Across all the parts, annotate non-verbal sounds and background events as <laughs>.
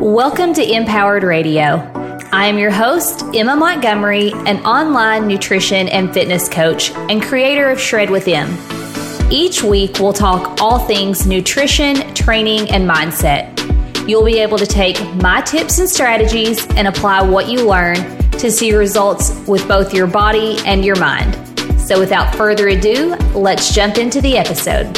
Welcome to Empowered Radio. I am your host, Emma Montgomery, an online nutrition and fitness coach and creator of Shred with Em. Each week, we'll talk all things nutrition, training, and mindset. You'll be able to take my tips and strategies and apply what you learn to see results with both your body and your mind. So, without further ado, let's jump into the episode.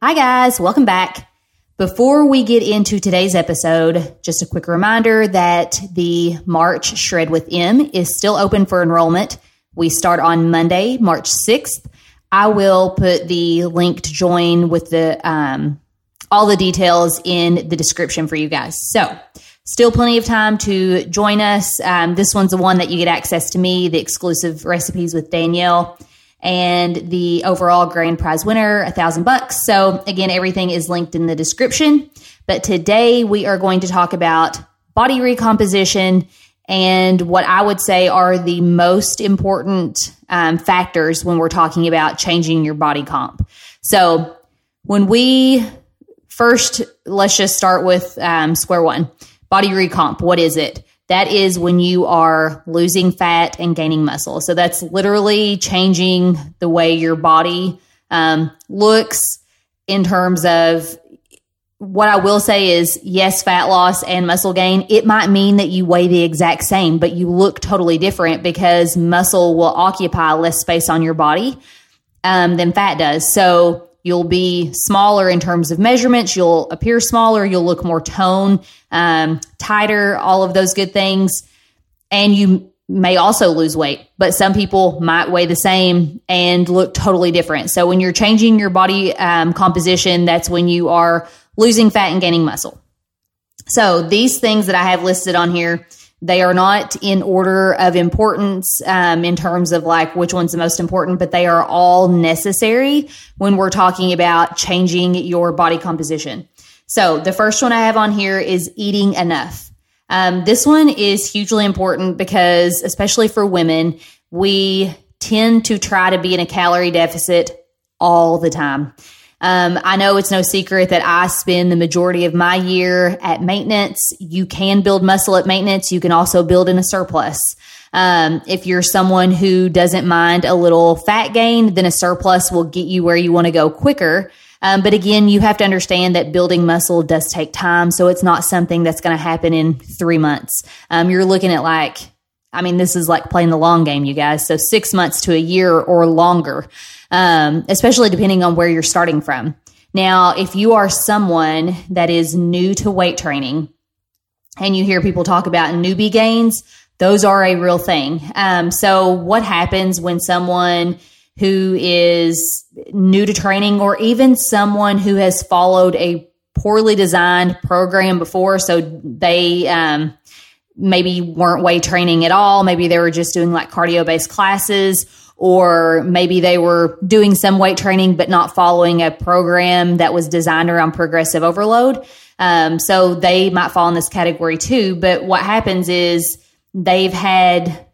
Hi, guys, welcome back. Before we get into today's episode, just a quick reminder that the March Shred with Em is still open for enrollment. We start on Monday, March 6th. I will put the link to join with the um, all the details in the description for you guys. So, still plenty of time to join us. Um, this one's the one that you get access to me, the exclusive recipes with Danielle and the overall grand prize winner, a thousand bucks. So again, everything is linked in the description. But today we are going to talk about body recomposition and what I would say are the most important um, factors when we're talking about changing your body comp. So when we first, let's just start with um, square one body recomp. What is it? That is when you are losing fat and gaining muscle. So that's literally changing the way your body um, looks in terms of what I will say is yes, fat loss and muscle gain. It might mean that you weigh the exact same, but you look totally different because muscle will occupy less space on your body um, than fat does. So You'll be smaller in terms of measurements. You'll appear smaller. You'll look more tone, um, tighter, all of those good things. And you may also lose weight, but some people might weigh the same and look totally different. So when you're changing your body um, composition, that's when you are losing fat and gaining muscle. So these things that I have listed on here they are not in order of importance um, in terms of like which one's the most important, but they are all necessary when we're talking about changing your body composition. So the first one I have on here is eating enough. Um, this one is hugely important because, especially for women, we tend to try to be in a calorie deficit all the time. Um, I know it's no secret that I spend the majority of my year at maintenance. You can build muscle at maintenance. You can also build in a surplus. Um, if you're someone who doesn't mind a little fat gain, then a surplus will get you where you want to go quicker. Um, but again, you have to understand that building muscle does take time. So it's not something that's going to happen in three months. Um, you're looking at like, I mean, this is like playing the long game, you guys. So six months to a year or longer um, especially depending on where you're starting from. Now, if you are someone that is new to weight training and you hear people talk about newbie gains, those are a real thing. Um, so, what happens when someone who is new to training or even someone who has followed a poorly designed program before, so they um, maybe weren't weight training at all, maybe they were just doing like cardio based classes or maybe they were doing some weight training but not following a program that was designed around progressive overload. Um, so they might fall in this category too. But what happens is they've had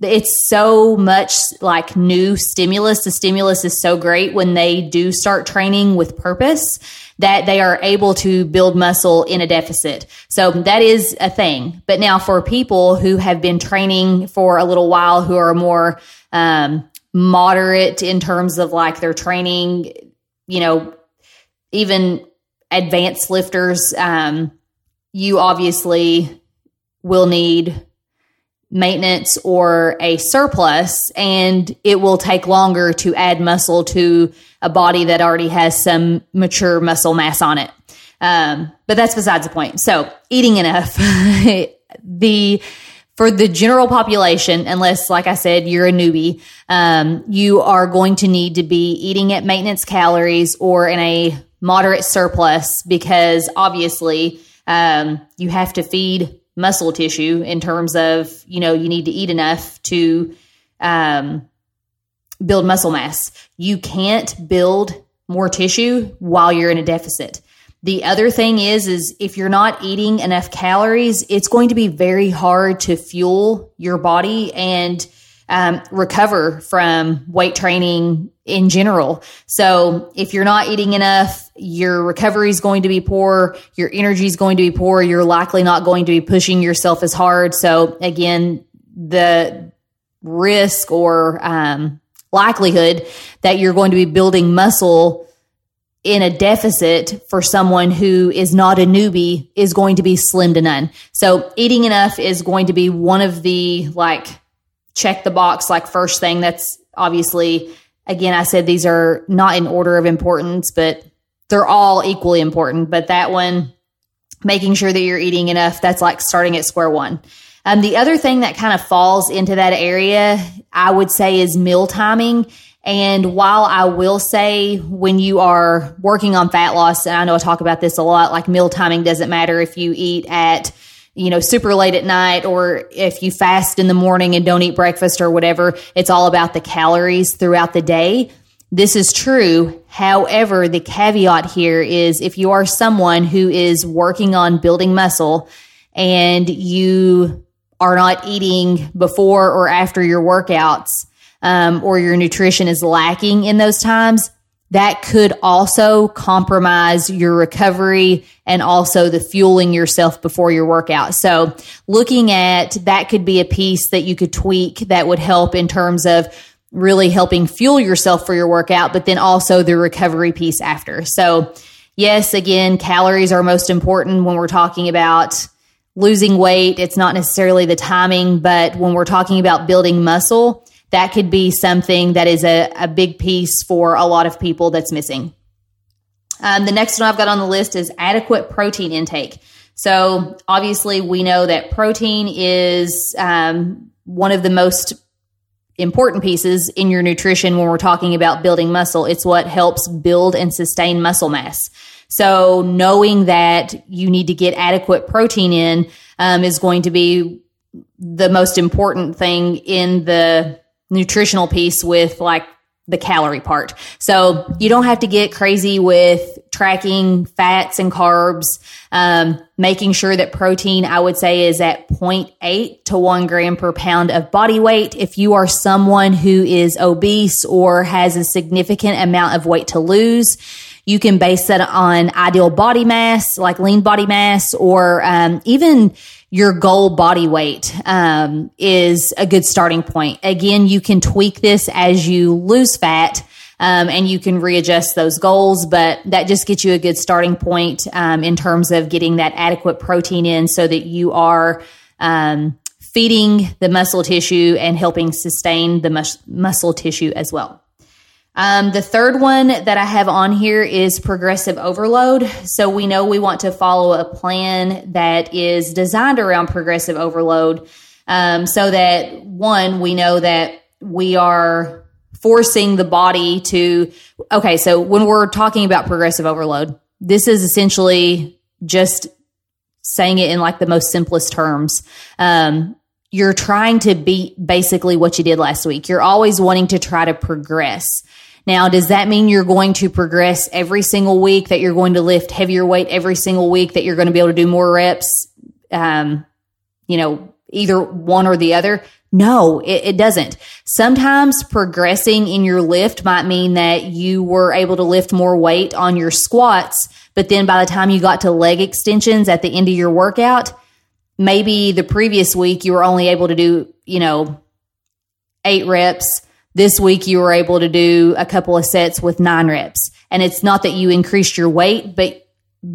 it's so much like new stimulus. The stimulus is so great when they do start training with purpose that they are able to build muscle in a deficit. So that is a thing. But now for people who have been training for a little while, who are more um, moderate in terms of like their training, you know, even advanced lifters, um, you obviously will need maintenance or a surplus and it will take longer to add muscle to a body that already has some mature muscle mass on it. Um, but that's besides the point. So eating enough, <laughs> the, for the general population, unless, like I said, you're a newbie, um, you are going to need to be eating at maintenance calories or in a moderate surplus because obviously um, you have to feed muscle tissue in terms of you know you need to eat enough to um, build muscle mass. You can't build more tissue while you're in a deficit. The other thing is is if you're not eating enough calories, it's going to be very hard to fuel your body and um, recover from weight training in general. So if you're not eating enough, your recovery is going to be poor, your energy is going to be poor, you're likely not going to be pushing yourself as hard. So again, the risk or um, likelihood that you're going to be building muscle in a deficit for someone who is not a newbie is going to be slim to none. So eating enough is going to be one of the like check the box like first thing that's obviously again I said these are not in order of importance but they're all equally important but that one making sure that you're eating enough that's like starting at square one. Um, the other thing that kind of falls into that area I would say is meal timing and while I will say when you are working on fat loss, and I know I talk about this a lot, like meal timing doesn't matter if you eat at, you know, super late at night or if you fast in the morning and don't eat breakfast or whatever. It's all about the calories throughout the day. This is true. However, the caveat here is if you are someone who is working on building muscle and you are not eating before or after your workouts, um, or your nutrition is lacking in those times, that could also compromise your recovery and also the fueling yourself before your workout. So, looking at that could be a piece that you could tweak that would help in terms of really helping fuel yourself for your workout, but then also the recovery piece after. So, yes, again, calories are most important when we're talking about losing weight. It's not necessarily the timing, but when we're talking about building muscle, that could be something that is a, a big piece for a lot of people that's missing. Um, the next one I've got on the list is adequate protein intake. So, obviously, we know that protein is um, one of the most important pieces in your nutrition when we're talking about building muscle. It's what helps build and sustain muscle mass. So, knowing that you need to get adequate protein in um, is going to be the most important thing in the nutritional piece with like the calorie part. So you don't have to get crazy with tracking fats and carbs. Um, making sure that protein, I would say, is at 0.8 to 1 gram per pound of body weight. If you are someone who is obese or has a significant amount of weight to lose, you can base that on ideal body mass, like lean body mass, or um, even your goal body weight um, is a good starting point. Again, you can tweak this as you lose fat. Um, and you can readjust those goals, but that just gets you a good starting point um, in terms of getting that adequate protein in so that you are um, feeding the muscle tissue and helping sustain the mus- muscle tissue as well. Um, the third one that I have on here is progressive overload. So we know we want to follow a plan that is designed around progressive overload um, so that one, we know that we are forcing the body to, okay, so when we're talking about progressive overload, this is essentially just saying it in like the most simplest terms. Um, you're trying to beat basically what you did last week. You're always wanting to try to progress. Now, does that mean you're going to progress every single week, that you're going to lift heavier weight every single week, that you're going to be able to do more reps? Um, you know, either one or the other? No, it, it, doesn't. Sometimes progressing in your lift might mean that you were able to lift more weight on your squats, but then by the time you got to leg extensions at the end of your workout, maybe the previous week you were only able to do, you know, eight reps this week you were able to do a couple of sets with nine reps. And it's not that you increased your weight, but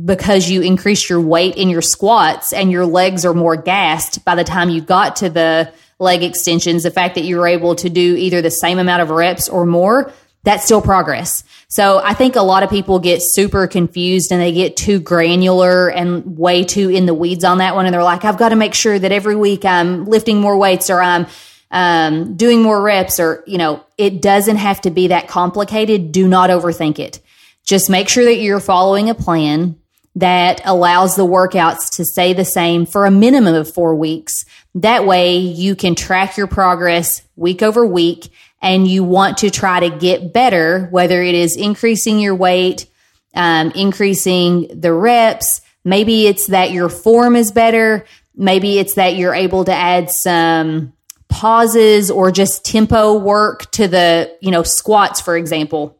because you increased your weight in your squats and your legs are more gassed by the time you got to the leg extensions, the fact that you were able to do either the same amount of reps or more, that's still progress. So I think a lot of people get super confused and they get too granular and way too in the weeds on that one. And they're like, I've got to make sure that every week I'm lifting more weights or I'm um, doing more reps or, you know, it doesn't have to be that complicated. Do not overthink it. Just make sure that you're following a plan that allows the workouts to stay the same for a minimum of four weeks. That way you can track your progress week over week and you want to try to get better, whether it is increasing your weight, um, increasing the reps. Maybe it's that your form is better. Maybe it's that you're able to add some pauses or just tempo work to the, you know, squats, for example.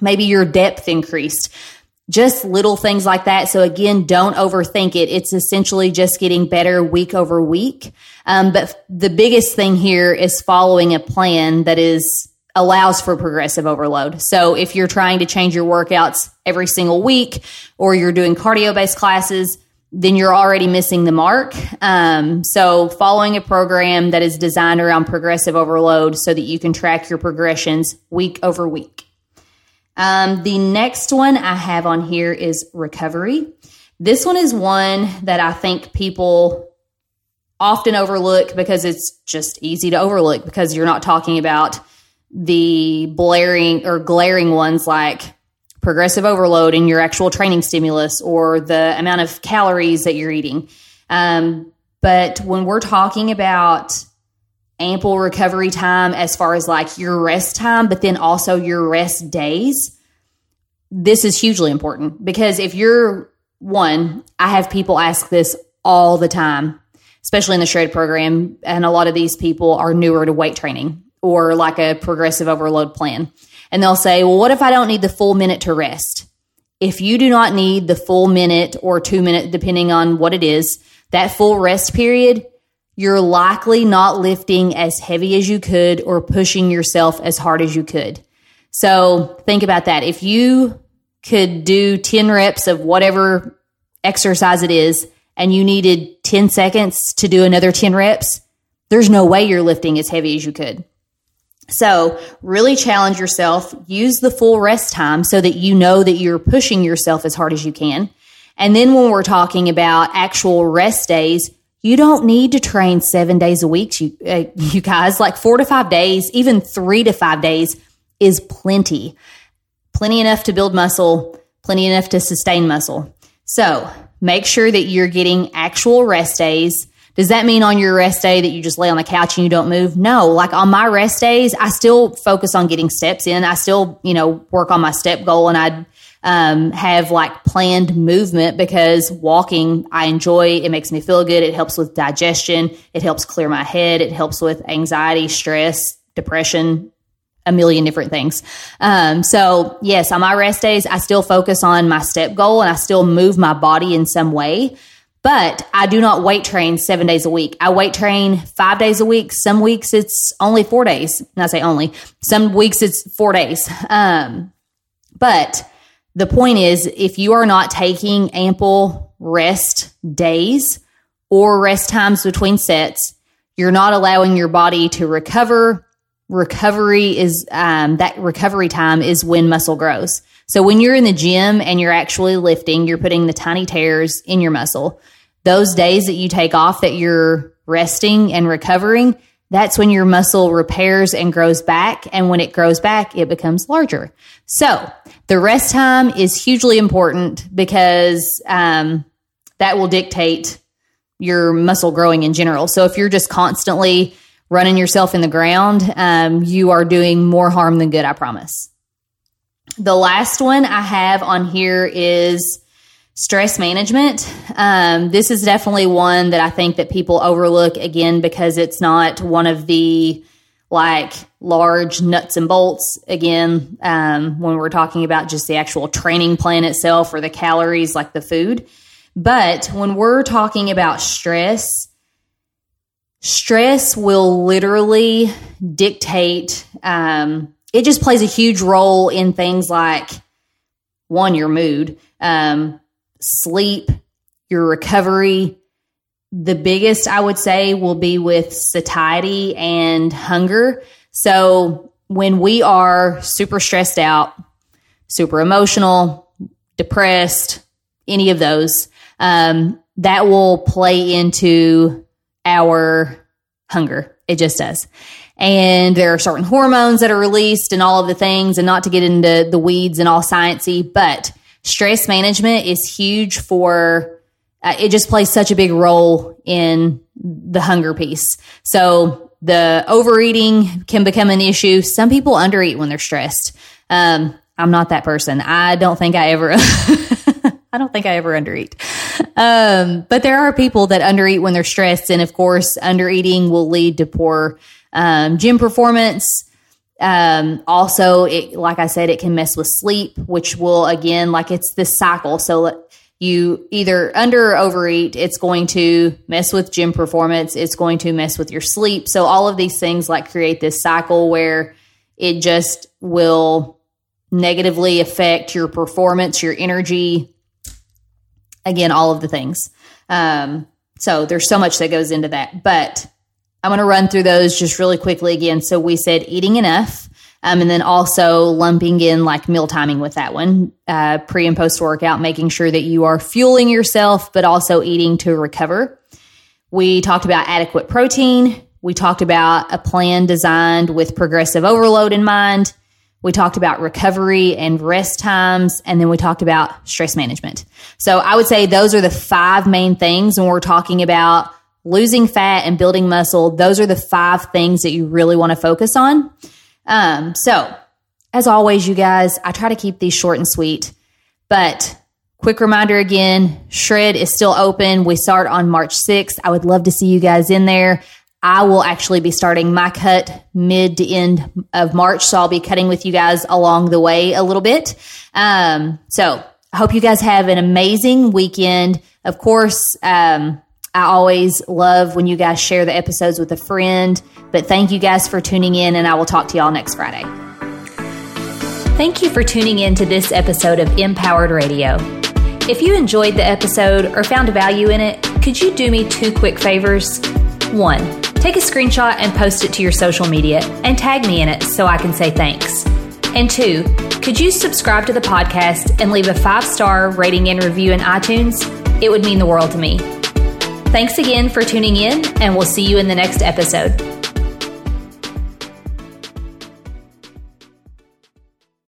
Maybe your depth increased. Just little things like that. So again, don't overthink it. It's essentially just getting better week over week. Um, but the biggest thing here is following a plan that is allows for progressive overload. So if you're trying to change your workouts every single week or you're doing cardio based classes, then you're already missing the mark. Um, so following a program that is designed around progressive overload so that you can track your progressions week over week. Um, the next one I have on here is recovery. This one is one that I think people often overlook because it's just easy to overlook because you're not talking about the blaring or glaring ones like progressive overload in your actual training stimulus or the amount of calories that you're eating. Um, but when we're talking about ample recovery time as far as like your rest time, but then also your rest days, this is hugely important because if you're one, I have people ask this all the time, especially in the shred program. And a lot of these people are newer to weight training or like a progressive overload plan. And they'll say, well, what if I don't need the full minute to rest? If you do not need the full minute or two minute, depending on what it is, that full rest period, you're likely not lifting as heavy as you could or pushing yourself as hard as you could. So think about that. If you could do 10 reps of whatever exercise it is and you needed 10 seconds to do another 10 reps, there's no way you're lifting as heavy as you could. So, really challenge yourself. Use the full rest time so that you know that you're pushing yourself as hard as you can. And then when we're talking about actual rest days, you don't need to train seven days a week, you, uh, you guys. Like four to five days, even three to five days is plenty. Plenty enough to build muscle, plenty enough to sustain muscle. So, make sure that you're getting actual rest days does that mean on your rest day that you just lay on the couch and you don't move? No. Like on my rest days, I still focus on getting steps in. I still, you know, work on my step goal and I um, have like planned movement because walking I enjoy. It makes me feel good. It helps with digestion. It helps clear my head. It helps with anxiety, stress, depression, a million different things. Um, so yes, on my rest days, I still focus on my step goal and I still move my body in some way. But I do not weight train seven days a week. I weight train five days a week. Some weeks it's only four days. And I say only. Some weeks it's four days. Um, but the point is, if you are not taking ample rest days or rest times between sets, you're not allowing your body to recover. Recovery is um, that recovery time is when muscle grows. So when you're in the gym and you're actually lifting, you're putting the tiny tears in your muscle. Those days that you take off that you're resting and recovering, that's when your muscle repairs and grows back. And when it grows back, it becomes larger. So the rest time is hugely important because um, that will dictate your muscle growing in general. So if you're just constantly running yourself in the ground, um, you are doing more harm than good, I promise. The last one I have on here is stress management. Um, this is definitely one that I think that people overlook again because it's not one of the like large nuts and bolts again um, when we're talking about just the actual training plan itself or the calories like the food but when we're talking about stress stress will literally dictate um, it just plays a huge role in things like one, your mood, um, sleep, your recovery. The biggest, I would say, will be with satiety and hunger. So when we are super stressed out, super emotional, depressed, any of those, um, that will play into our hunger. It just does and there are certain hormones that are released and all of the things and not to get into the weeds and all sciencey but stress management is huge for uh, it just plays such a big role in the hunger piece. So the overeating can become an issue. Some people undereat when they're stressed. Um, i'm not that person. I don't think i ever <laughs> i don't think i ever undereat. Um, but there are people that undereat when they're stressed. And of course, undereating will lead to poor um, gym performance. Um, also, it, like I said, it can mess with sleep, which will again, like it's this cycle. So you either under or overeat, it's going to mess with gym performance. It's going to mess with your sleep. So all of these things like create this cycle where it just will negatively affect your performance, your energy. Again, all of the things. Um, so there's so much that goes into that, but I'm going to run through those just really quickly again. So we said eating enough, um, and then also lumping in like meal timing with that one, uh, pre and post workout, making sure that you are fueling yourself, but also eating to recover. We talked about adequate protein. We talked about a plan designed with progressive overload in mind. We talked about recovery and rest times, and then we talked about stress management. So I would say those are the five main things when we're talking about losing fat and building muscle. Those are the five things that you really want to focus on. Um, so, as always, you guys, I try to keep these short and sweet, but quick reminder again Shred is still open. We start on March 6th. I would love to see you guys in there. I will actually be starting my cut mid to end of March. So I'll be cutting with you guys along the way a little bit. Um, so I hope you guys have an amazing weekend. Of course, um, I always love when you guys share the episodes with a friend. But thank you guys for tuning in, and I will talk to y'all next Friday. Thank you for tuning in to this episode of Empowered Radio. If you enjoyed the episode or found value in it, could you do me two quick favors? One, take a screenshot and post it to your social media and tag me in it so I can say thanks. And two, could you subscribe to the podcast and leave a five star rating and review in iTunes? It would mean the world to me. Thanks again for tuning in, and we'll see you in the next episode.